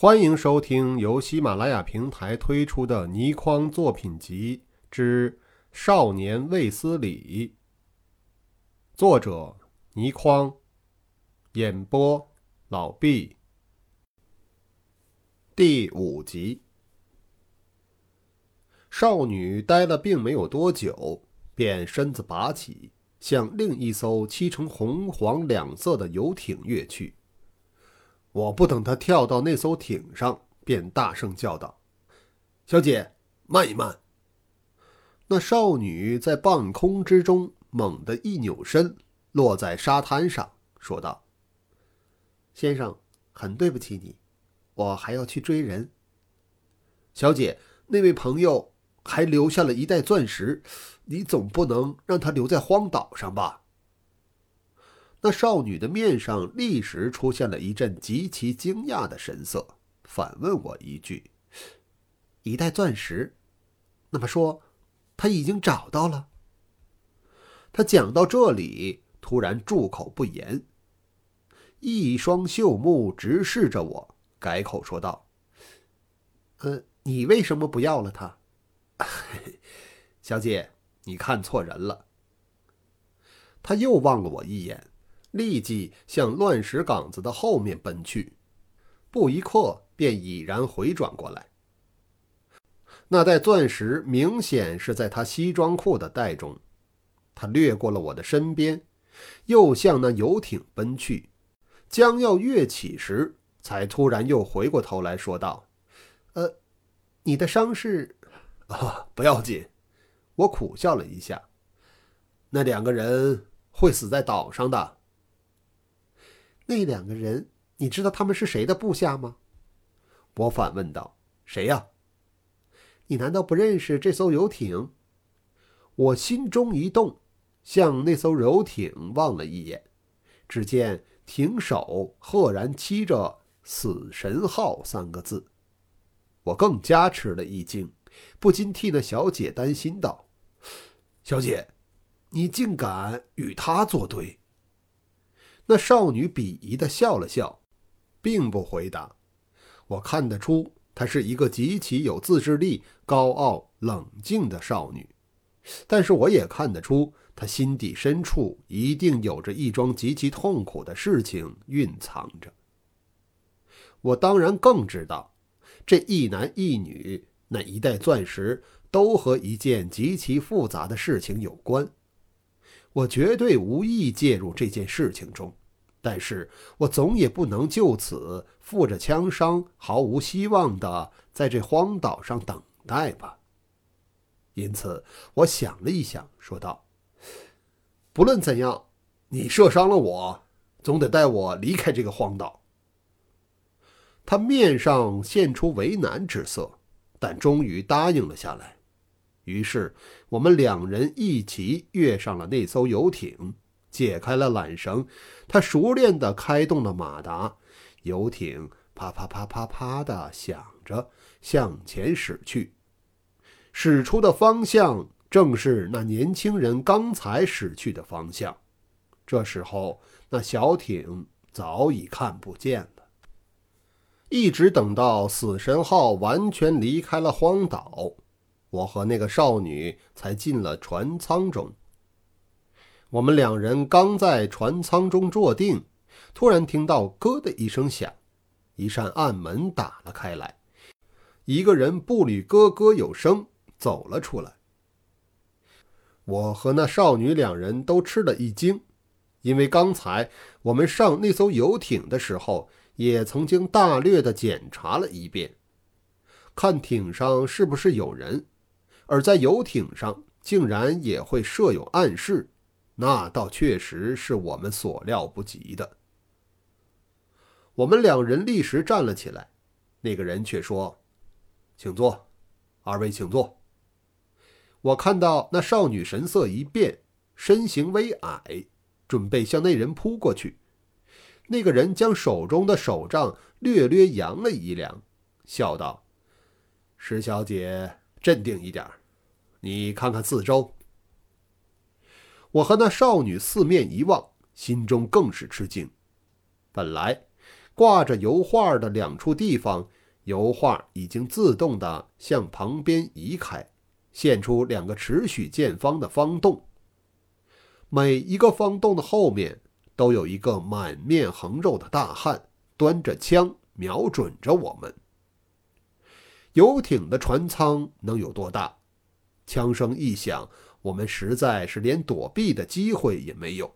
欢迎收听由喜马拉雅平台推出的倪匡作品集之《少年卫斯理》，作者倪匡，演播老毕。第五集，少女待了并没有多久，便身子拔起，向另一艘漆成红黄两色的游艇跃去。我不等她跳到那艘艇上，便大声叫道：“小姐，慢一慢！”那少女在半空之中猛地一扭身，落在沙滩上，说道：“先生，很对不起你。”我还要去追人，小姐，那位朋友还留下了一袋钻石，你总不能让他留在荒岛上吧？那少女的面上立时出现了一阵极其惊讶的神色，反问我一句：“一袋钻石？那么说，他已经找到了？”他讲到这里，突然住口不言，一双秀目直视着我。改口说道：“呃，你为什么不要了他？小姐，你看错人了。”他又望了我一眼，立即向乱石岗子的后面奔去，不一刻便已然回转过来。那袋钻石明显是在他西装裤的袋中。他掠过了我的身边，又向那游艇奔去，将要跃起时。才突然又回过头来说道：“呃，你的伤势啊，不要紧。”我苦笑了一下。那两个人会死在岛上的。那两个人，你知道他们是谁的部下吗？我反问道：“谁呀？你难道不认识这艘游艇？”我心中一动，向那艘游艇望了一眼，只见艇首赫然漆着。死神号三个字，我更加吃了一惊，不禁替那小姐担心道：“小姐，你竟敢与他作对？”那少女鄙夷的笑了笑，并不回答。我看得出，她是一个极其有自制力、高傲冷静的少女，但是我也看得出，她心底深处一定有着一桩极其痛苦的事情蕴藏着。我当然更知道，这一男一女那一袋钻石都和一件极其复杂的事情有关。我绝对无意介入这件事情中，但是我总也不能就此负着枪伤，毫无希望的在这荒岛上等待吧。因此，我想了一想，说道：“不论怎样，你射伤了我，总得带我离开这个荒岛。”他面上现出为难之色，但终于答应了下来。于是我们两人一起跃上了那艘游艇，解开了缆绳。他熟练地开动了马达，游艇啪啪啪啪啪地响着向前驶去。驶出的方向正是那年轻人刚才驶去的方向。这时候，那小艇早已看不见了。一直等到死神号完全离开了荒岛，我和那个少女才进了船舱中。我们两人刚在船舱中坐定，突然听到“咯”的一声响，一扇暗门打了开来，一个人步履咯咯有声走了出来。我和那少女两人都吃了一惊，因为刚才我们上那艘游艇的时候。也曾经大略的检查了一遍，看艇上是不是有人，而在游艇上竟然也会设有暗室，那倒确实是我们所料不及的。我们两人立时站了起来，那个人却说：“请坐，二位请坐。”我看到那少女神色一变，身形微矮，准备向那人扑过去。那个人将手中的手杖略略扬了一量，笑道：“石小姐，镇定一点，你看看四周。”我和那少女四面一望，心中更是吃惊。本来挂着油画的两处地方，油画已经自动的向旁边移开，现出两个尺许见方的方洞。每一个方洞的后面都有一个满面横肉的大汉，端着枪瞄准着我们。游艇的船舱能有多大？枪声一响，我们实在是连躲避的机会也没有。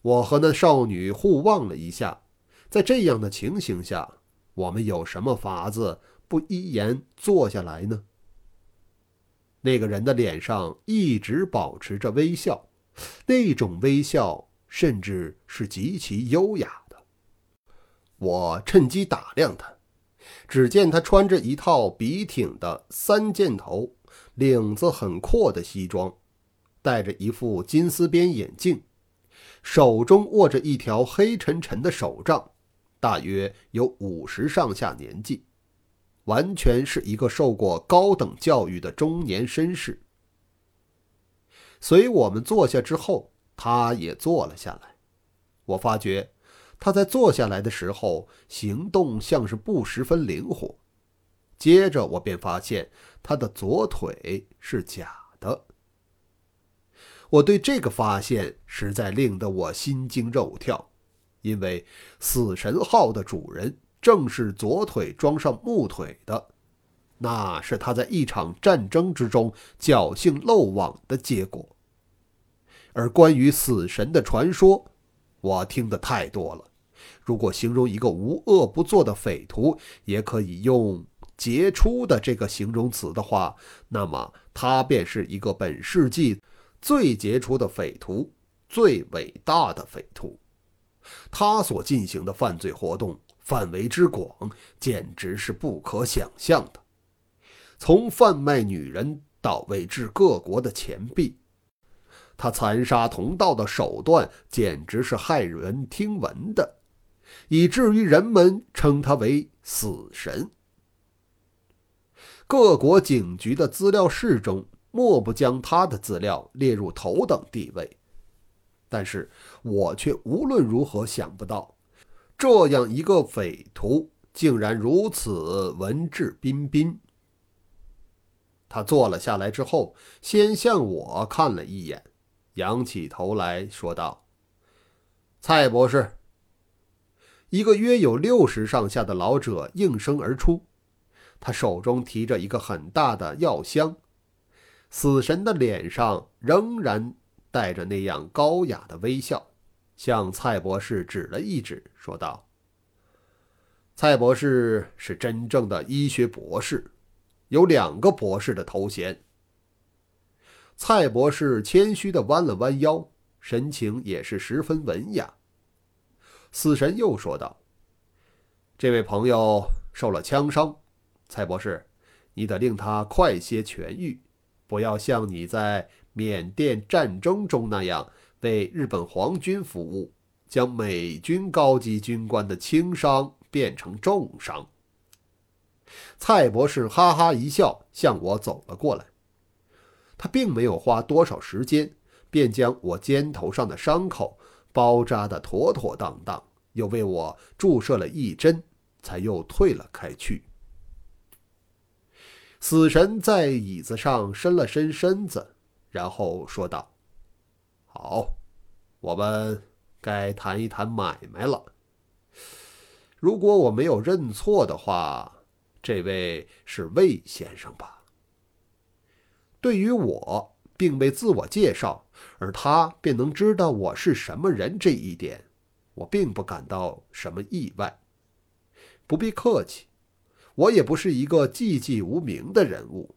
我和那少女互望了一下，在这样的情形下，我们有什么法子不依言坐下来呢？那个人的脸上一直保持着微笑，那种微笑甚至是极其优雅的。我趁机打量他，只见他穿着一套笔挺的三件头、领子很阔的西装，戴着一副金丝边眼镜。手中握着一条黑沉沉的手杖，大约有五十上下年纪，完全是一个受过高等教育的中年绅士。随我们坐下之后，他也坐了下来。我发觉他在坐下来的时候行动像是不十分灵活。接着我便发现他的左腿是假的。我对这个发现实在令得我心惊肉跳，因为死神号的主人正是左腿装上木腿的，那是他在一场战争之中侥幸漏网的结果。而关于死神的传说，我听得太多了。如果形容一个无恶不作的匪徒，也可以用“杰出的”这个形容词的话，那么他便是一个本世纪。最杰出的匪徒，最伟大的匪徒，他所进行的犯罪活动范围之广，简直是不可想象的。从贩卖女人到伪制各国的钱币，他残杀同道的手段简直是骇人听闻的，以至于人们称他为死神。各国警局的资料室中。莫不将他的资料列入头等地位，但是我却无论如何想不到，这样一个匪徒竟然如此文质彬彬。他坐了下来之后，先向我看了一眼，仰起头来说道：“蔡博士。”一个约有六十上下的老者应声而出，他手中提着一个很大的药箱。死神的脸上仍然带着那样高雅的微笑，向蔡博士指了一指，说道：“蔡博士是真正的医学博士，有两个博士的头衔。”蔡博士谦虚地弯了弯腰，神情也是十分文雅。死神又说道：“这位朋友受了枪伤，蔡博士，你得令他快些痊愈。”不要像你在缅甸战争中那样为日本皇军服务，将美军高级军官的轻伤变成重伤。蔡博士哈哈一笑，向我走了过来。他并没有花多少时间，便将我肩头上的伤口包扎的妥妥当当，又为我注射了一针，才又退了开去。死神在椅子上伸了伸身子，然后说道：“好，我们该谈一谈买卖了。如果我没有认错的话，这位是魏先生吧？对于我并未自我介绍，而他便能知道我是什么人这一点，我并不感到什么意外。不必客气。”我也不是一个寂寂无名的人物，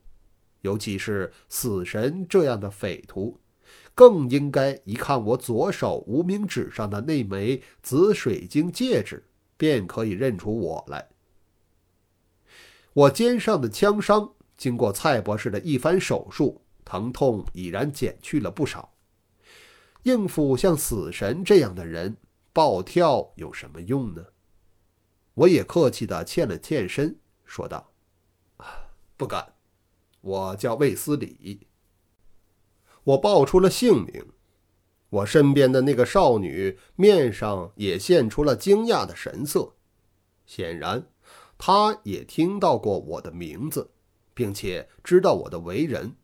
尤其是死神这样的匪徒，更应该一看我左手无名指上的那枚紫水晶戒指，便可以认出我来。我肩上的枪伤经过蔡博士的一番手术，疼痛已然减去了不少。应付像死神这样的人，暴跳有什么用呢？我也客气地欠了欠身。说道：“不敢，我叫魏斯理。我报出了姓名。我身边的那个少女面上也现出了惊讶的神色，显然，她也听到过我的名字，并且知道我的为人，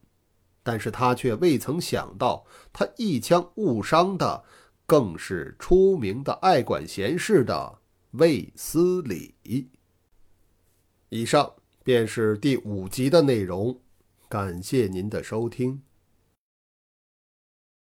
但是他却未曾想到，他一枪误伤的，更是出名的爱管闲事的卫斯理。以上便是第五集的内容，感谢您的收听。